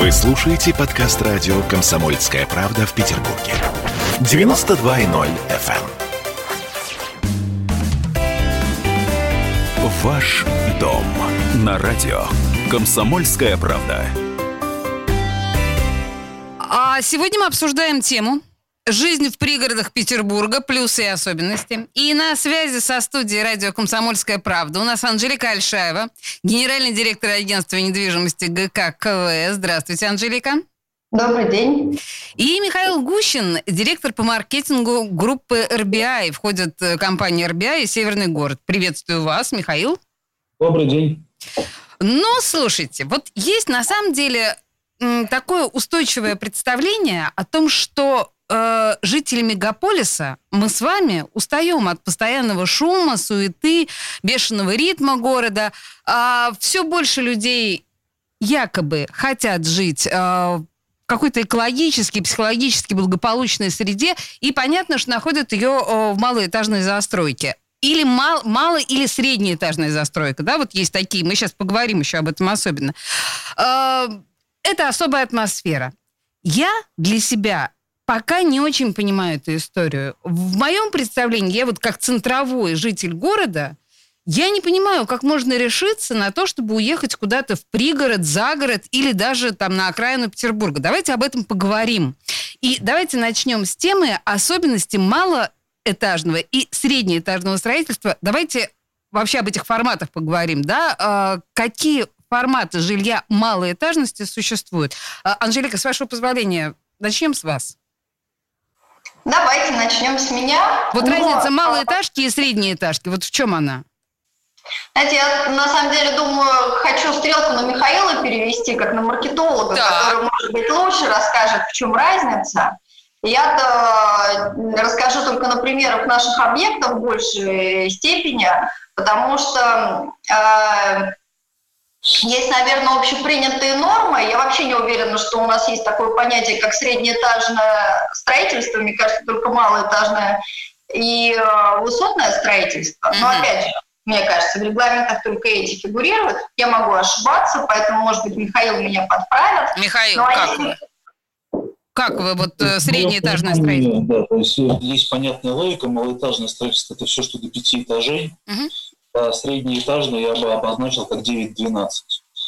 Вы слушаете подкаст радио «Комсомольская правда» в Петербурге. 92.0 FM. эм. Ваш дом на радио «Комсомольская правда». А сегодня мы обсуждаем тему Жизнь в пригородах Петербурга, плюсы и особенности. И на связи со студией радио «Комсомольская правда» у нас Анжелика Альшаева, генеральный директор агентства недвижимости ГК КВС. Здравствуйте, Анжелика. Добрый день. И Михаил Гущин, директор по маркетингу группы RBI. Входит э, компания RBI и Северный город. Приветствую вас, Михаил. Добрый день. Ну, слушайте, вот есть на самом деле такое устойчивое представление о том, что э, жители мегаполиса мы с вами устаем от постоянного шума, суеты, бешеного ритма города. А все больше людей якобы хотят жить э, в какой-то экологически, психологически благополучной среде, и понятно, что находят ее э, в малоэтажной застройке или мал, мало или среднеэтажная застройка, да, вот есть такие, мы сейчас поговорим еще об этом особенно. Это особая атмосфера. Я для себя пока не очень понимаю эту историю. В моем представлении, я вот как центровой житель города, я не понимаю, как можно решиться на то, чтобы уехать куда-то в пригород, за город или даже там на окраину Петербурга. Давайте об этом поговорим. И давайте начнем с темы особенности малоэтажного и среднеэтажного строительства. Давайте вообще об этих форматах поговорим, да? А, какие форматы жилья малоэтажности существуют? А, Анжелика, с вашего позволения, начнем с вас. Давайте начнем с меня. Вот Но... разница малоэтажки и средние этажки, вот в чем она? Знаете, я на самом деле думаю, хочу стрелку на Михаила перевести, как на маркетолога, да. который, может быть, лучше расскажет, в чем разница. Я-то расскажу только на примерах наших объектов в большей степени, потому что э, есть, наверное, общепринятые нормы. Я вообще не уверена, что у нас есть такое понятие, как среднеэтажное строительство. Мне кажется, только малоэтажное и э, высотное строительство. Но опять же, мне кажется, в регламентах только эти фигурируют. Я могу ошибаться, поэтому, может быть, Михаил меня подправит. Михаил, Но как если... вы? Как вы, вот э, среднеэтажное строительство? Да, то есть есть понятная логика. Малоэтажное строительство – это все, что до пяти этажей. Угу а среднеэтажный я бы обозначил как 9-12.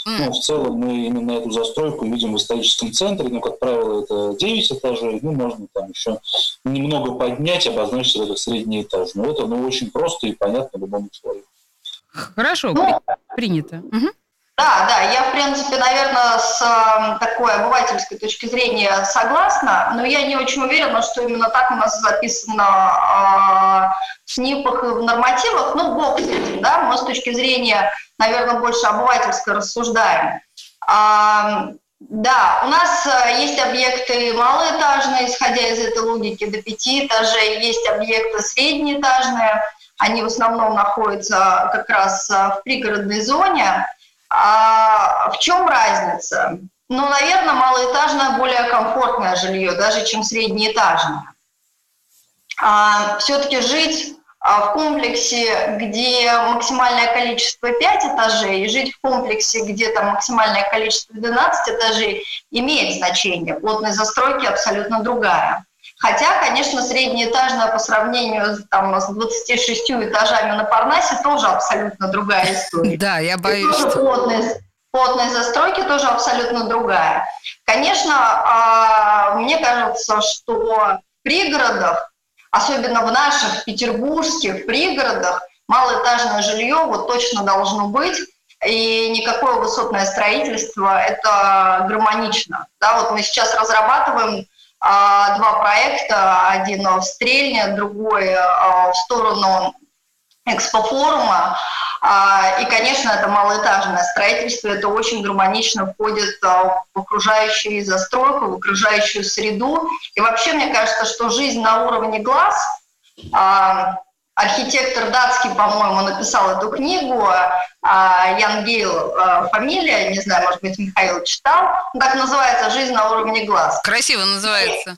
Mm. Ну, в целом мы именно эту застройку видим в историческом центре, но, как правило, это 9 этажей, ну, можно там еще немного поднять, обозначить это средний этаж. Но это ну, очень просто и понятно любому человеку. Хорошо, ну, принято. Угу. Да, да, я, в принципе, наверное, с такой обывательской точки зрения согласна, но я не очень уверена, что именно так у нас записано э, в СНИПах и в нормативах. Ну, бог с этим, да, мы с точки зрения, наверное, больше обывательской рассуждаем. А, да, у нас э, есть объекты малоэтажные, исходя из этой логики, до пяти этажей, есть объекты среднеэтажные, они в основном находятся как раз э, в пригородной зоне, а в чем разница? Ну, наверное, малоэтажное более комфортное жилье, даже чем среднеэтажное. А, все-таки жить а, в комплексе, где максимальное количество 5 этажей, и жить в комплексе, где там максимальное количество 12 этажей, имеет значение. Плотность застройки абсолютно другая. Хотя, конечно, среднеэтажная по сравнению там, с 26 этажами на Парнасе тоже абсолютно другая история. Да, я боюсь. И плотность, плотность застройки тоже абсолютно другая. Конечно, а, мне кажется, что в пригородах, особенно в наших петербургских пригородах, малоэтажное жилье вот точно должно быть, и никакое высотное строительство – это гармонично. Да, вот мы сейчас разрабатываем два проекта, один в Стрельне, другой а, в сторону экспофорума. А, и, конечно, это малоэтажное строительство, это очень гармонично входит в окружающую застройку, в окружающую среду. И вообще, мне кажется, что жизнь на уровне глаз архитектор датский, по-моему, написал эту книгу, а, Ян Гейл а, фамилия, не знаю, может быть, Михаил читал, так называется «Жизнь на уровне глаз». Красиво называется.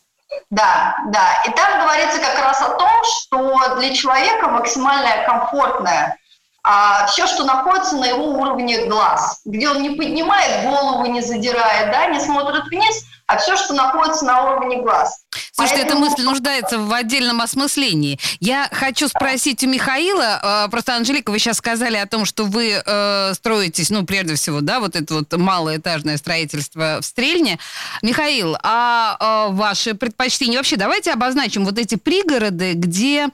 Да, да. И там говорится как раз о том, что для человека максимальное комфортное а, все, что находится на его уровне глаз, где он не поднимает голову, не задирает, да, не смотрит вниз, а все, что находится на уровне глаз. Слушайте, Поэтому... эта мысль нуждается в отдельном осмыслении. Я хочу спросить у Михаила, э, просто, Анжелика, вы сейчас сказали о том, что вы э, строитесь, ну, прежде всего, да, вот это вот малоэтажное строительство в Стрельне. Михаил, а э, ваши предпочтения? Вообще, давайте обозначим вот эти пригороды, где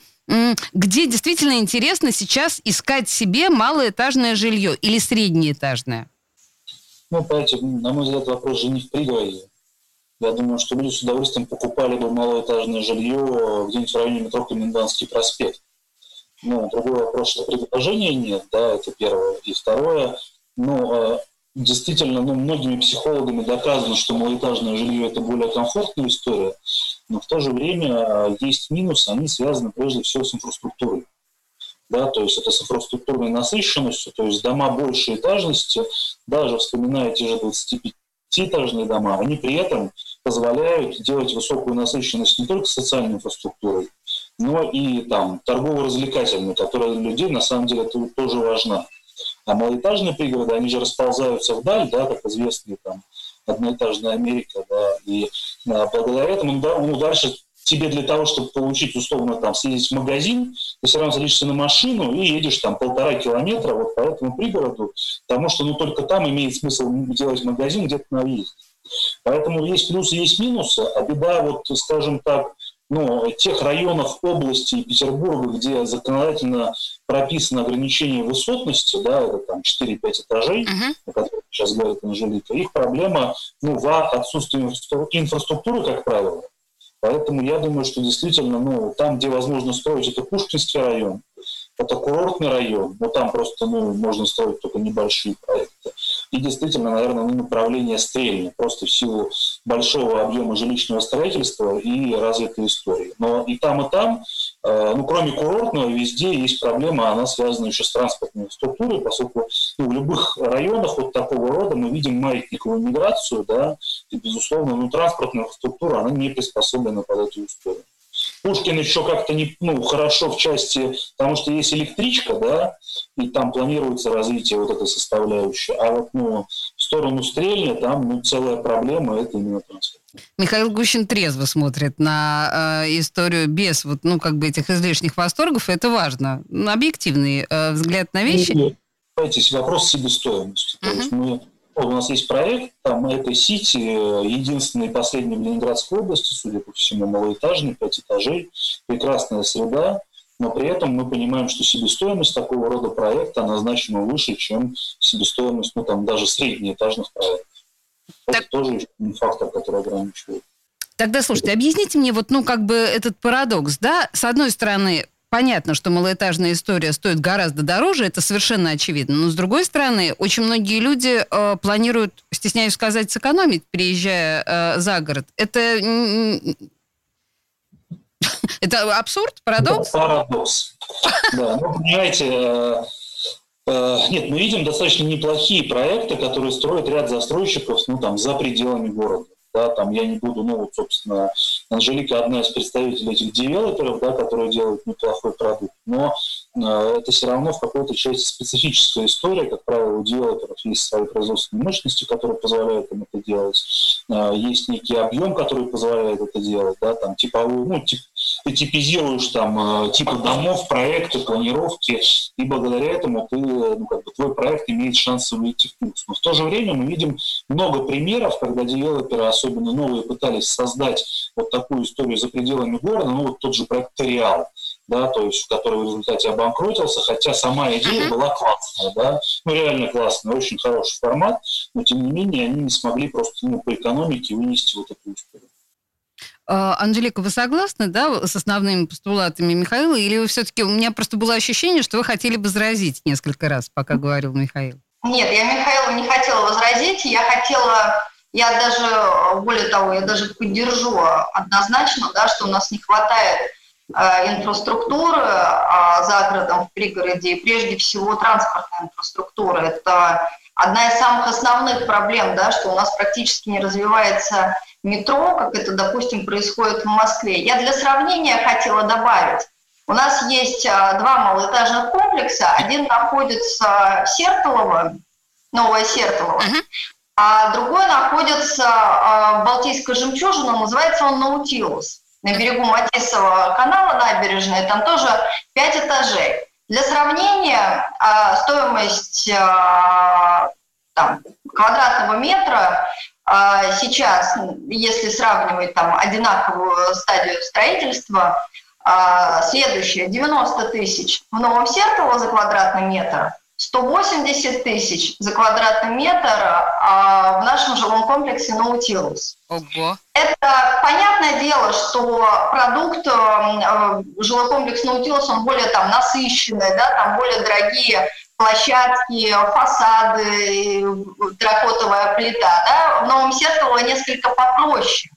где действительно интересно сейчас искать себе малоэтажное жилье или среднеэтажное? Ну, понимаете, на мой взгляд, вопрос же не в пригороде. Я думаю, что люди с удовольствием покупали бы малоэтажное жилье где-нибудь в районе метро Комендантский проспект. Ну, другой вопрос, что предложения нет, да, это первое. И второе, ну, а, действительно, ну, многими психологами доказано, что малоэтажное жилье – это более комфортная история, но в то же время а, есть минусы, они связаны прежде всего с инфраструктурой. Да, то есть это с инфраструктурной насыщенностью, то есть дома большей этажности, даже вспоминая те же 25-этажные дома, они при этом позволяют делать высокую насыщенность не только социальной инфраструктурой, но и там торгово-развлекательной, которая для людей на самом деле тоже важна. А малоэтажные пригороды, они же расползаются вдаль, да, как известные там одноэтажная Америка, да, и а, благодаря этому, да, ну, дальше тебе для того, чтобы получить условно там съездить в магазин, ты все равно садишься на машину и едешь там полтора километра вот по этому пригороду, потому что ну только там имеет смысл делать магазин где-то на въезде. Поэтому есть плюсы, есть минусы, а беда вот, скажем так, ну, тех районов области Петербурга, где законодательно прописано ограничение высотности, да, это там 4-5 этажей, uh-huh. Сейчас говорит Анжелика, их проблема ну, в отсутствии инфраструктуры, как правило. Поэтому я думаю, что действительно, ну, там, где возможно строить, это Пушкинский район, это курортный район, но там просто ну, можно строить только небольшие проекты. И действительно, наверное, ну, направление стрельни, просто в силу большого объема жилищного строительства и развитой истории. Но и там, и там, э, ну, кроме курортного, везде есть проблема, она связана еще с транспортной структурой, поскольку ну, в любых районах вот такого рода мы видим маятниковую миграцию, да, и, безусловно, ну, транспортная структура, она не приспособлена под эту историю. Пушкин еще как-то не, ну, хорошо в части, потому что есть электричка, да, и там планируется развитие вот этой составляющей. А вот ну, в сторону Стрельня там ну, целая проблема – это именно транспорт. Михаил Гущин трезво смотрит на э, историю без вот, ну, как бы этих излишних восторгов. Это важно. Объективный э, взгляд на вещи. Знаете, вопрос себестоимости. Uh-huh. То есть мы у нас есть проект, там это Сити, единственный последний в Ленинградской области, судя по всему, малоэтажный, пять этажей, прекрасная среда, но при этом мы понимаем, что себестоимость такого рода проекта, она значимо выше, чем себестоимость, ну, там, даже среднеэтажных проектов. Так... Это тоже фактор, который ограничивает. Тогда, слушайте, объясните мне вот, ну, как бы этот парадокс, да? С одной стороны, Понятно, что малоэтажная история стоит гораздо дороже, это совершенно очевидно. Но с другой стороны, очень многие люди э, планируют, стесняюсь сказать, сэкономить, приезжая э, за город. Это это абсурд, парадокс? Да, парадокс. Да, ну, понимаете, э, э, нет, мы видим достаточно неплохие проекты, которые строят ряд застройщиков, ну, там, за пределами города да, там я не буду, ну вот, собственно, Анжелика одна из представителей этих девелоперов, да, которые делают неплохой продукт, но э, это все равно в какой-то части специфическая история, как правило, у девелоперов есть свои производственные мощности, которые позволяют им это делать, э, есть некий объем, который позволяет это делать, да, там типовую, ну, тип, ты типизируешь там э, типы домов, проекты, планировки, и благодаря этому ты, ну, как бы, твой проект имеет шанс выйти в плюс. Но в то же время мы видим много примеров, когда девелоперы, особенно новые, пытались создать вот такую историю за пределами города, ну вот тот же проект Реал, да, то есть, который в результате обанкротился, хотя сама идея была классная, да, ну реально классная, очень хороший формат, но тем не менее они не смогли просто ну, по экономике вынести вот эту историю. А, Анжелика, вы согласны, да, с основными постулатами Михаила, или вы все-таки, у меня просто было ощущение, что вы хотели бы возразить несколько раз, пока говорил Михаил? Нет, я Михаилу не хотела возразить, я хотела я даже, более того, я даже поддержу однозначно, да, что у нас не хватает э, инфраструктуры э, за городом, в пригороде, и прежде всего транспортная инфраструктура. Это одна из самых основных проблем, да, что у нас практически не развивается метро, как это, допустим, происходит в Москве. Я для сравнения хотела добавить, У нас есть два малоэтажных комплекса. Один находится в Сертолово, Новое Сертолово, uh-huh. а другой находится в Балтийской жемчужине, называется он Наутилус. На берегу Матисового канала набережной, там тоже пять этажей. Для сравнения, стоимость там, квадратного метра а сейчас, если сравнивать там одинаковую стадию строительства, а, следующее 90 тысяч. В Новом Сертово за квадратный метр, 180 тысяч за квадратный метр а в нашем жилом комплексе Наутилус. Ого. Это понятное дело, что продукт э, жилой комплекс Наутилус, он более там насыщенный, да, там более дорогие площадки, фасады, терракотовая плита. Да? В Новом Сертово несколько попроще.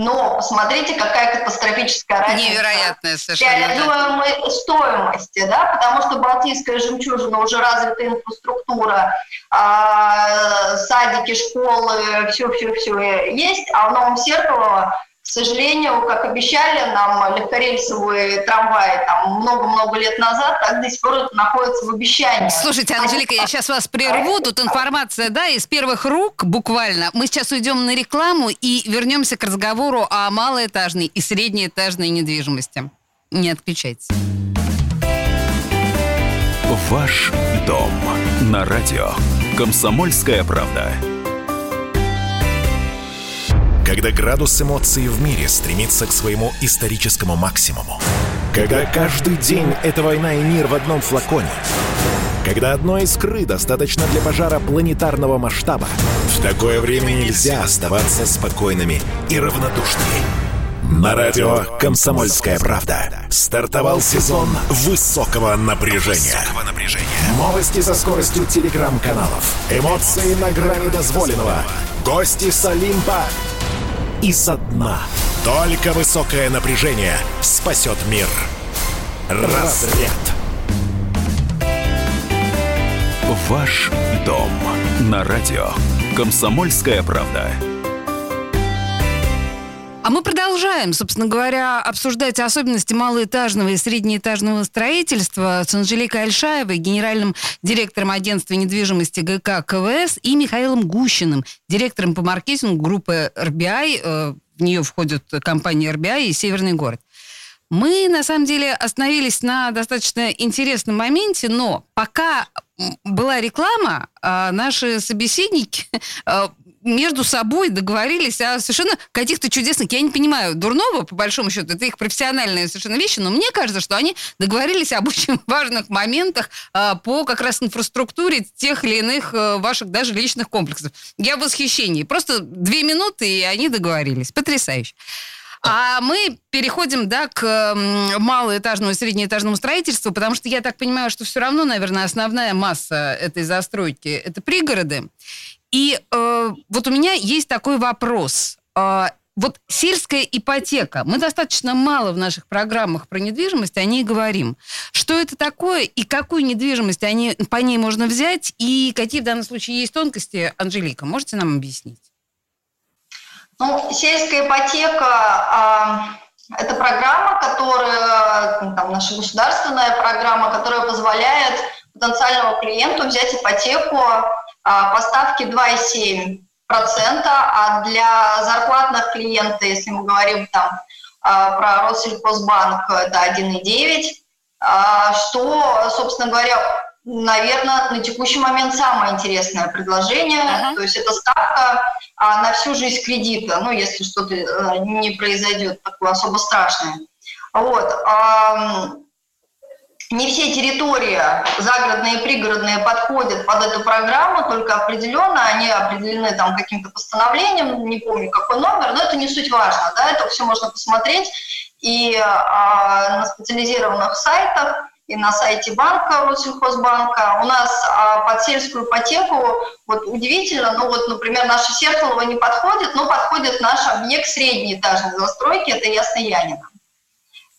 Но посмотрите, какая катастрофическая разница. Невероятная совершенно. Реализуемой да. стоимости, да, потому что Балтийская жемчужина уже развитая инфраструктура, э, садики, школы, все-все-все есть, а в Новом Сертово к сожалению, как обещали нам легкорельсовые трамваи там много-много лет назад, так до сих пор это находится в обещании. Слушайте, Анжелика, я сейчас вас прерву. Тут информация, да, из первых рук буквально. Мы сейчас уйдем на рекламу и вернемся к разговору о малоэтажной и среднеэтажной недвижимости. Не отключайтесь. Ваш дом на радио. Комсомольская правда. Когда градус эмоций в мире стремится к своему историческому максимуму. Когда каждый день — это война и мир в одном флаконе. Когда одной искры достаточно для пожара планетарного масштаба. В такое время нельзя оставаться спокойными и равнодушными. На радио «Комсомольская правда» стартовал сезон высокого напряжения. Высокого напряжения. Новости со скоростью телеграм-каналов. Эмоции на грани дозволенного. Гости с Олимпа и со дна. Только высокое напряжение спасет мир. Разряд. Ваш дом на радио. Комсомольская правда. А мы продолжаем, собственно говоря, обсуждать особенности малоэтажного и среднеэтажного строительства с Анжеликой Альшаевой, генеральным директором агентства недвижимости ГК КВС, и Михаилом Гущиным, директором по маркетингу группы RBI. Э, в нее входят компания RBI и Северный город. Мы, на самом деле, остановились на достаточно интересном моменте, но пока была реклама, а наши собеседники э, между собой договорились о совершенно каких-то чудесных, я не понимаю, дурного, по большому счету, это их профессиональные совершенно вещи, но мне кажется, что они договорились об очень важных моментах а, по как раз инфраструктуре тех или иных а, ваших даже личных комплексов. Я в восхищении. Просто две минуты, и они договорились. Потрясающе. А мы переходим, да, к малоэтажному и среднеэтажному строительству, потому что я так понимаю, что все равно, наверное, основная масса этой застройки – это пригороды. И э, вот у меня есть такой вопрос. Э, вот сельская ипотека. Мы достаточно мало в наших программах про недвижимость о ней говорим. Что это такое и какую недвижимость они, по ней можно взять и какие в данном случае есть тонкости, Анжелика, можете нам объяснить? Ну, сельская ипотека э, это программа, которая, там, наша государственная программа, которая позволяет потенциальному клиенту взять ипотеку поставки 2,7%, а для зарплатных клиентов, если мы говорим там а, про Россельхозбанк, это 1,9%, а, что, собственно говоря, наверное, на текущий момент самое интересное предложение. Uh-huh. То есть это ставка на всю жизнь кредита, ну, если что-то э, не произойдет такое особо страшное. Вот. Не все территории, загородные и пригородные, подходят под эту программу, только определенно они определены там каким-то постановлением, не помню какой номер, но это не суть важно, да, это все можно посмотреть и а, на специализированных сайтах, и на сайте банка, Россельхозбанка. У нас а, под сельскую ипотеку, вот удивительно, ну вот, например, наша Сертолова не подходит, но подходит наш объект средней этажной застройки, это Ясный Янина.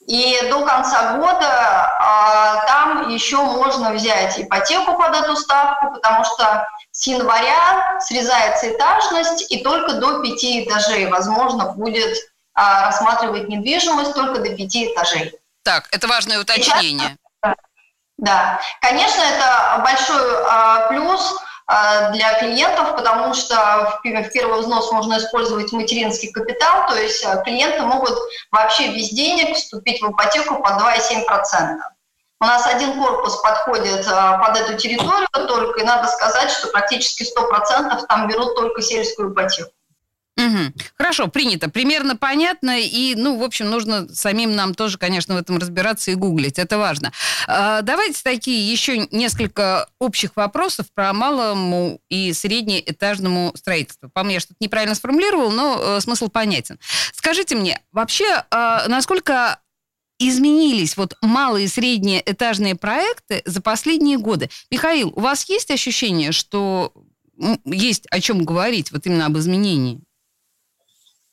И до конца года а, там еще можно взять ипотеку под эту ставку, потому что с января срезается этажность, и только до пяти этажей возможно будет а, рассматривать недвижимость только до пяти этажей. Так, это важное уточнение. Сейчас, да, конечно, это большой а, плюс для клиентов, потому что в, в первый взнос можно использовать материнский капитал, то есть а, клиенты могут вообще без денег вступить в ипотеку по 2,7%. У нас один корпус подходит а, под эту территорию только, и надо сказать, что практически 100% там берут только сельскую ипотеку. Угу. Хорошо, принято. Примерно понятно. И, ну, в общем, нужно самим нам тоже, конечно, в этом разбираться и гуглить. Это важно. А, давайте такие еще несколько общих вопросов про малому и среднеэтажному строительству. По мне, я что-то неправильно сформулировал, но э, смысл понятен. Скажите мне, вообще, э, насколько изменились вот малые и средние проекты за последние годы. Михаил, у вас есть ощущение, что есть о чем говорить, вот именно об изменении?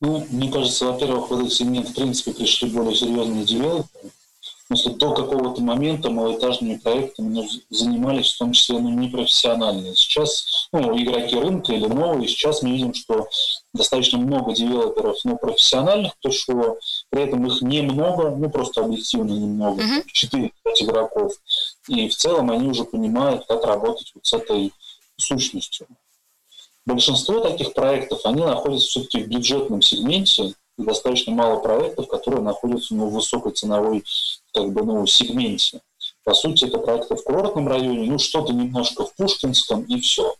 Ну, мне кажется, во-первых, в этот сегмент, в принципе, пришли более серьезные девелоперы. Если до какого-то момента малоэтажными проектами ну, занимались, в том числе ну, непрофессиональные. Сейчас ну, игроки рынка или новые, сейчас мы видим, что достаточно много девелоперов ну, профессиональных пришло, при этом их немного, ну просто объективно немного, uh-huh. 4 игроков. И в целом они уже понимают, как работать вот с этой сущностью. Большинство таких проектов, они находятся все-таки в бюджетном сегменте, и достаточно мало проектов, которые находятся ну, в высокой ценовой как бы, ну, сегменте. По сути, это проекты в курортном районе, ну, что-то немножко в Пушкинском, и все.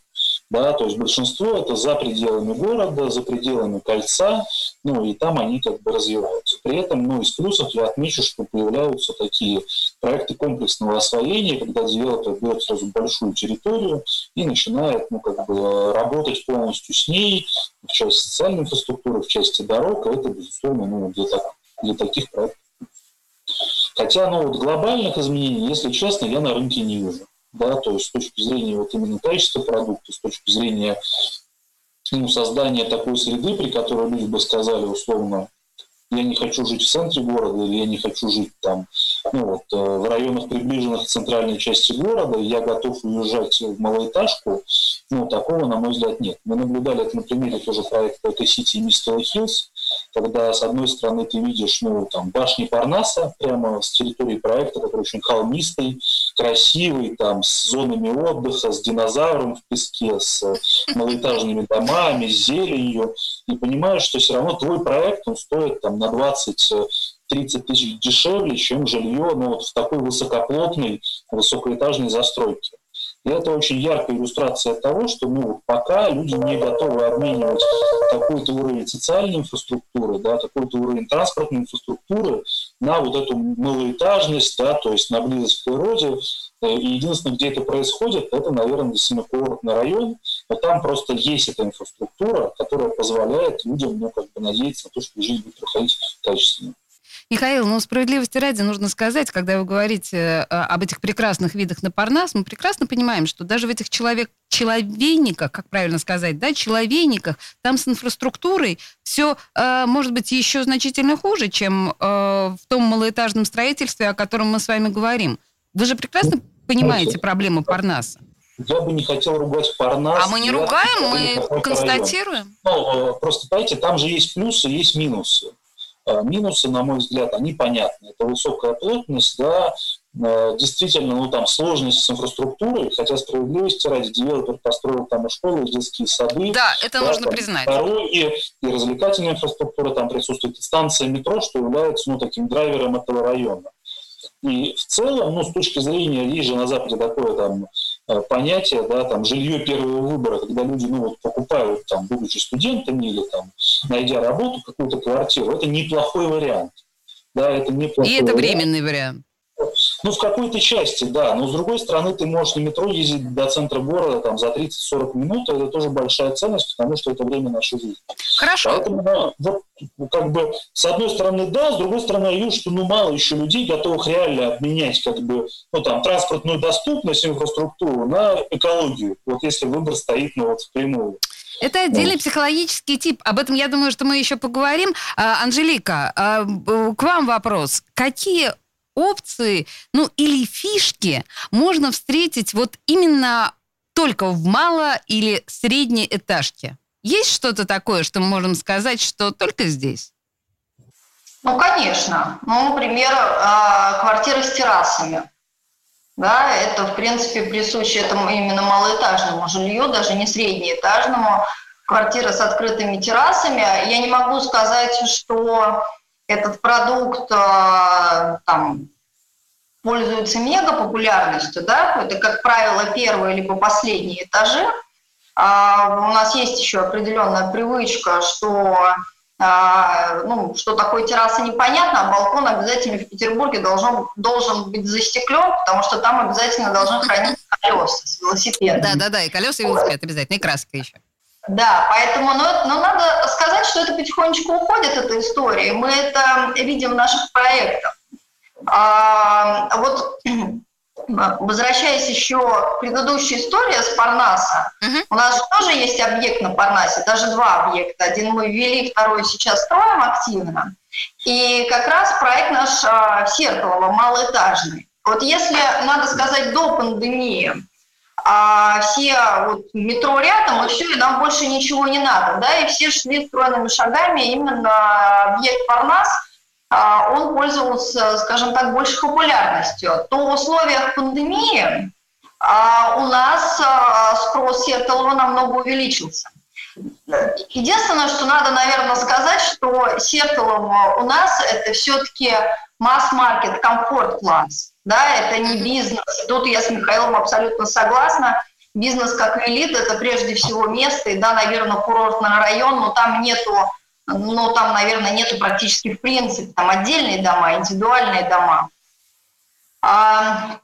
Да, то есть большинство это за пределами города, за пределами кольца, ну и там они как бы развиваются. При этом, ну, из плюсов я отмечу, что появляются такие проекты комплексного освоения, когда девелопер берет сразу большую территорию и начинает, ну, как бы работать полностью с ней в части социальной инфраструктуры, в части дорог, а это, безусловно, ну, для, так, для таких проектов. Хотя, ну, вот глобальных изменений, если честно, я на рынке не вижу да, то есть с точки зрения вот именно качества продукта, с точки зрения ну, создания такой среды, при которой люди бы сказали условно, я не хочу жить в центре города, или я не хочу жить там, ну вот, э, в районах, приближенных к центральной части города, я готов уезжать в малоэтажку, ну, такого, на мой взгляд, нет. Мы наблюдали это на примере тоже проекта Эко-Сити и Мистер Хиллз, когда с одной стороны ты видишь ну, там, башни Парнаса прямо с территории проекта, который очень холмистый, красивый, там, с зонами отдыха, с динозавром в песке, с малоэтажными домами, с зеленью, и понимаешь, что все равно твой проект, он стоит там, на 20 30 тысяч дешевле, чем жилье ну, вот в такой высокоплотной, высокоэтажной застройке. И это очень яркая иллюстрация того, что ну, пока люди не готовы обменивать какой-то уровень социальной инфраструктуры, да, какой-то уровень транспортной инфраструктуры на вот эту малоэтажность, да, то есть на близость к природе. Э, и единственное, где это происходит, это, наверное, действительно курортный район, но там просто есть эта инфраструктура, которая позволяет людям ну, как бы надеяться на то, что жизнь будет проходить качественно. Михаил, ну, справедливости ради нужно сказать, когда вы говорите э, об этих прекрасных видах на Парнас, мы прекрасно понимаем, что даже в этих человек, человейниках, как правильно сказать, да, человейниках, там с инфраструктурой все э, может быть еще значительно хуже, чем э, в том малоэтажном строительстве, о котором мы с вами говорим. Вы же прекрасно ну, понимаете проблему Парнаса. Я бы не хотел ругать Парнас. А мы не ругаем, мы констатируем. Ну, э, просто, понимаете, там же есть плюсы, есть минусы. Э, минусы, на мой взгляд, они понятны. Это высокая плотность, да, э, действительно, ну там сложность с инфраструктурой, хотя справедливости ради девелопер построил там и школы, и детские сады. Да, это да, нужно там, признать. Дороги, и развлекательная инфраструктура там присутствует, и станция метро, что является, ну, таким драйвером этого района. И в целом, ну, с точки зрения, есть же на Западе такое там понятие, да, там, жилье первого выбора, когда люди, ну, вот, покупают, там, будучи студентами или, там, найдя работу, какую-то квартиру, это неплохой вариант. Да, это неплохой И это вариант. временный вариант. Ну, в какой-то части, да. Но с другой стороны, ты можешь на метро ездить до центра города там, за 30-40 минут, это тоже большая ценность, потому что это время нашей жизни. Хорошо. Поэтому, да, вот, как бы, с одной стороны, да, с другой стороны, я вижу, что ну, мало еще людей, готовых реально обменять как бы, ну, там, транспортную доступность, инфраструктуру на экологию. Вот если выбор стоит ну, вот, впрямую. Это отдельный вот. психологический тип. Об этом, я думаю, что мы еще поговорим. А, Анжелика, а, к вам вопрос. Какие опции, ну или фишки можно встретить вот именно только в мало- или средней этажке? Есть что-то такое, что мы можем сказать, что только здесь? Ну, конечно. Ну, например, а, квартиры с террасами. Да, это, в принципе, присуще этому именно малоэтажному жилью, даже не среднеэтажному. Квартиры с открытыми террасами. Я не могу сказать, что этот продукт а, там, пользуется мега популярностью, да, это, как правило, первые либо последние этажи. А у нас есть еще определенная привычка, что а, ну, что такое терраса непонятно, а балкон обязательно в Петербурге должен, должен быть застеклен, потому что там обязательно должны храниться колеса с велосипедом. Да, да, да, и колеса и велосипед обязательно, и краска еще. Да, поэтому, но, но надо сказать, что это потихонечку уходит, эта история. Мы это видим в наших проектах. А, вот возвращаясь еще к предыдущей истории с Парнаса, uh-huh. у нас тоже есть объект на Парнасе, даже два объекта. Один мы ввели, второй сейчас строим активно. И как раз проект наш а, в Сертолово, малоэтажный. Вот если, надо сказать, до пандемии а все вот метро рядом, и все, и нам больше ничего не надо, да, и все шли стройными шагами именно объект Парнас – а, он пользовался, скажем так, больше популярностью, то в условиях пандемии а, у нас а, спрос Сертолова намного увеличился. Единственное, что надо, наверное, сказать, что Сертолово у нас это все-таки масс-маркет, комфорт-класс. Да, это не бизнес. Тут я с Михаилом абсолютно согласна. Бизнес как элит – это прежде всего место, и да, наверное, курортный район, но там нету но там, наверное, нету практически в принципе, там отдельные дома, индивидуальные дома. А,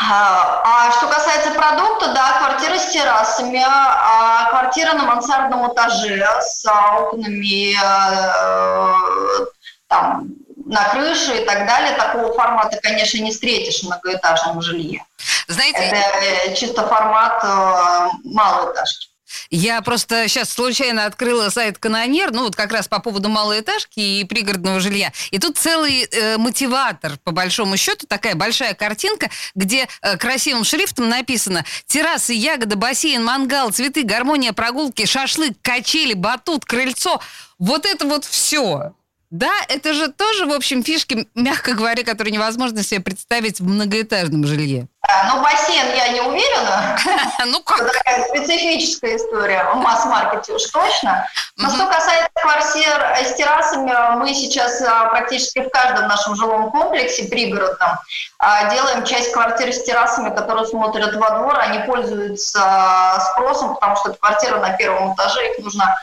а, а что касается продукта, да, квартира с террасами, а квартира на мансардном этаже с окнами э, там, на крыше и так далее, такого формата, конечно, не встретишь в многоэтажном жилье. Знаете, это э, чисто формат э, малоэтажки. Я просто сейчас случайно открыла сайт Канонер, ну вот как раз по поводу малоэтажки и пригородного жилья. И тут целый э, мотиватор, по большому счету, такая большая картинка, где э, красивым шрифтом написано «Террасы, ягода, бассейн, мангал, цветы, гармония, прогулки, шашлык, качели, батут, крыльцо». Вот это вот все. Да, это же тоже, в общем, фишки, мягко говоря, которые невозможно себе представить в многоэтажном жилье. Ну, бассейн я не уверена. Ну, как? Это такая специфическая история. В масс-маркете уж точно. Но что касается квартир с террасами, мы сейчас а, практически в каждом нашем жилом комплексе пригородном а, делаем часть квартир с террасами, которые смотрят во двор. Они пользуются а, спросом, потому что это квартира на первом этаже, их нужно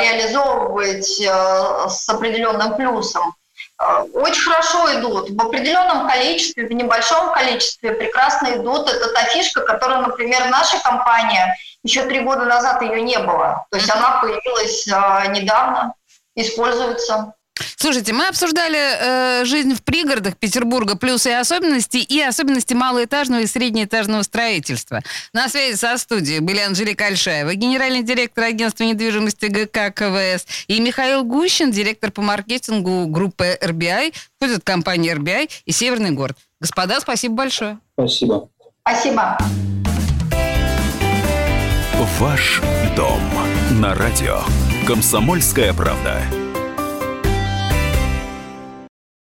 реализовывать э, с определенным плюсом. Э, очень хорошо идут. В определенном количестве, в небольшом количестве прекрасно идут. Это та фишка, которая, например, наша компания, еще три года назад ее не было. То есть она появилась э, недавно, используется. Слушайте, мы обсуждали э, жизнь в пригородах Петербурга, плюсы и особенности, и особенности малоэтажного и среднеэтажного строительства. На связи со студией были Анжелика Альшаева, генеральный директор агентства недвижимости ГК КВС, и Михаил Гущин, директор по маркетингу группы RBI, входит компания RBI и Северный город. Господа, спасибо большое. Спасибо. Спасибо. Ваш дом на радио. Комсомольская правда.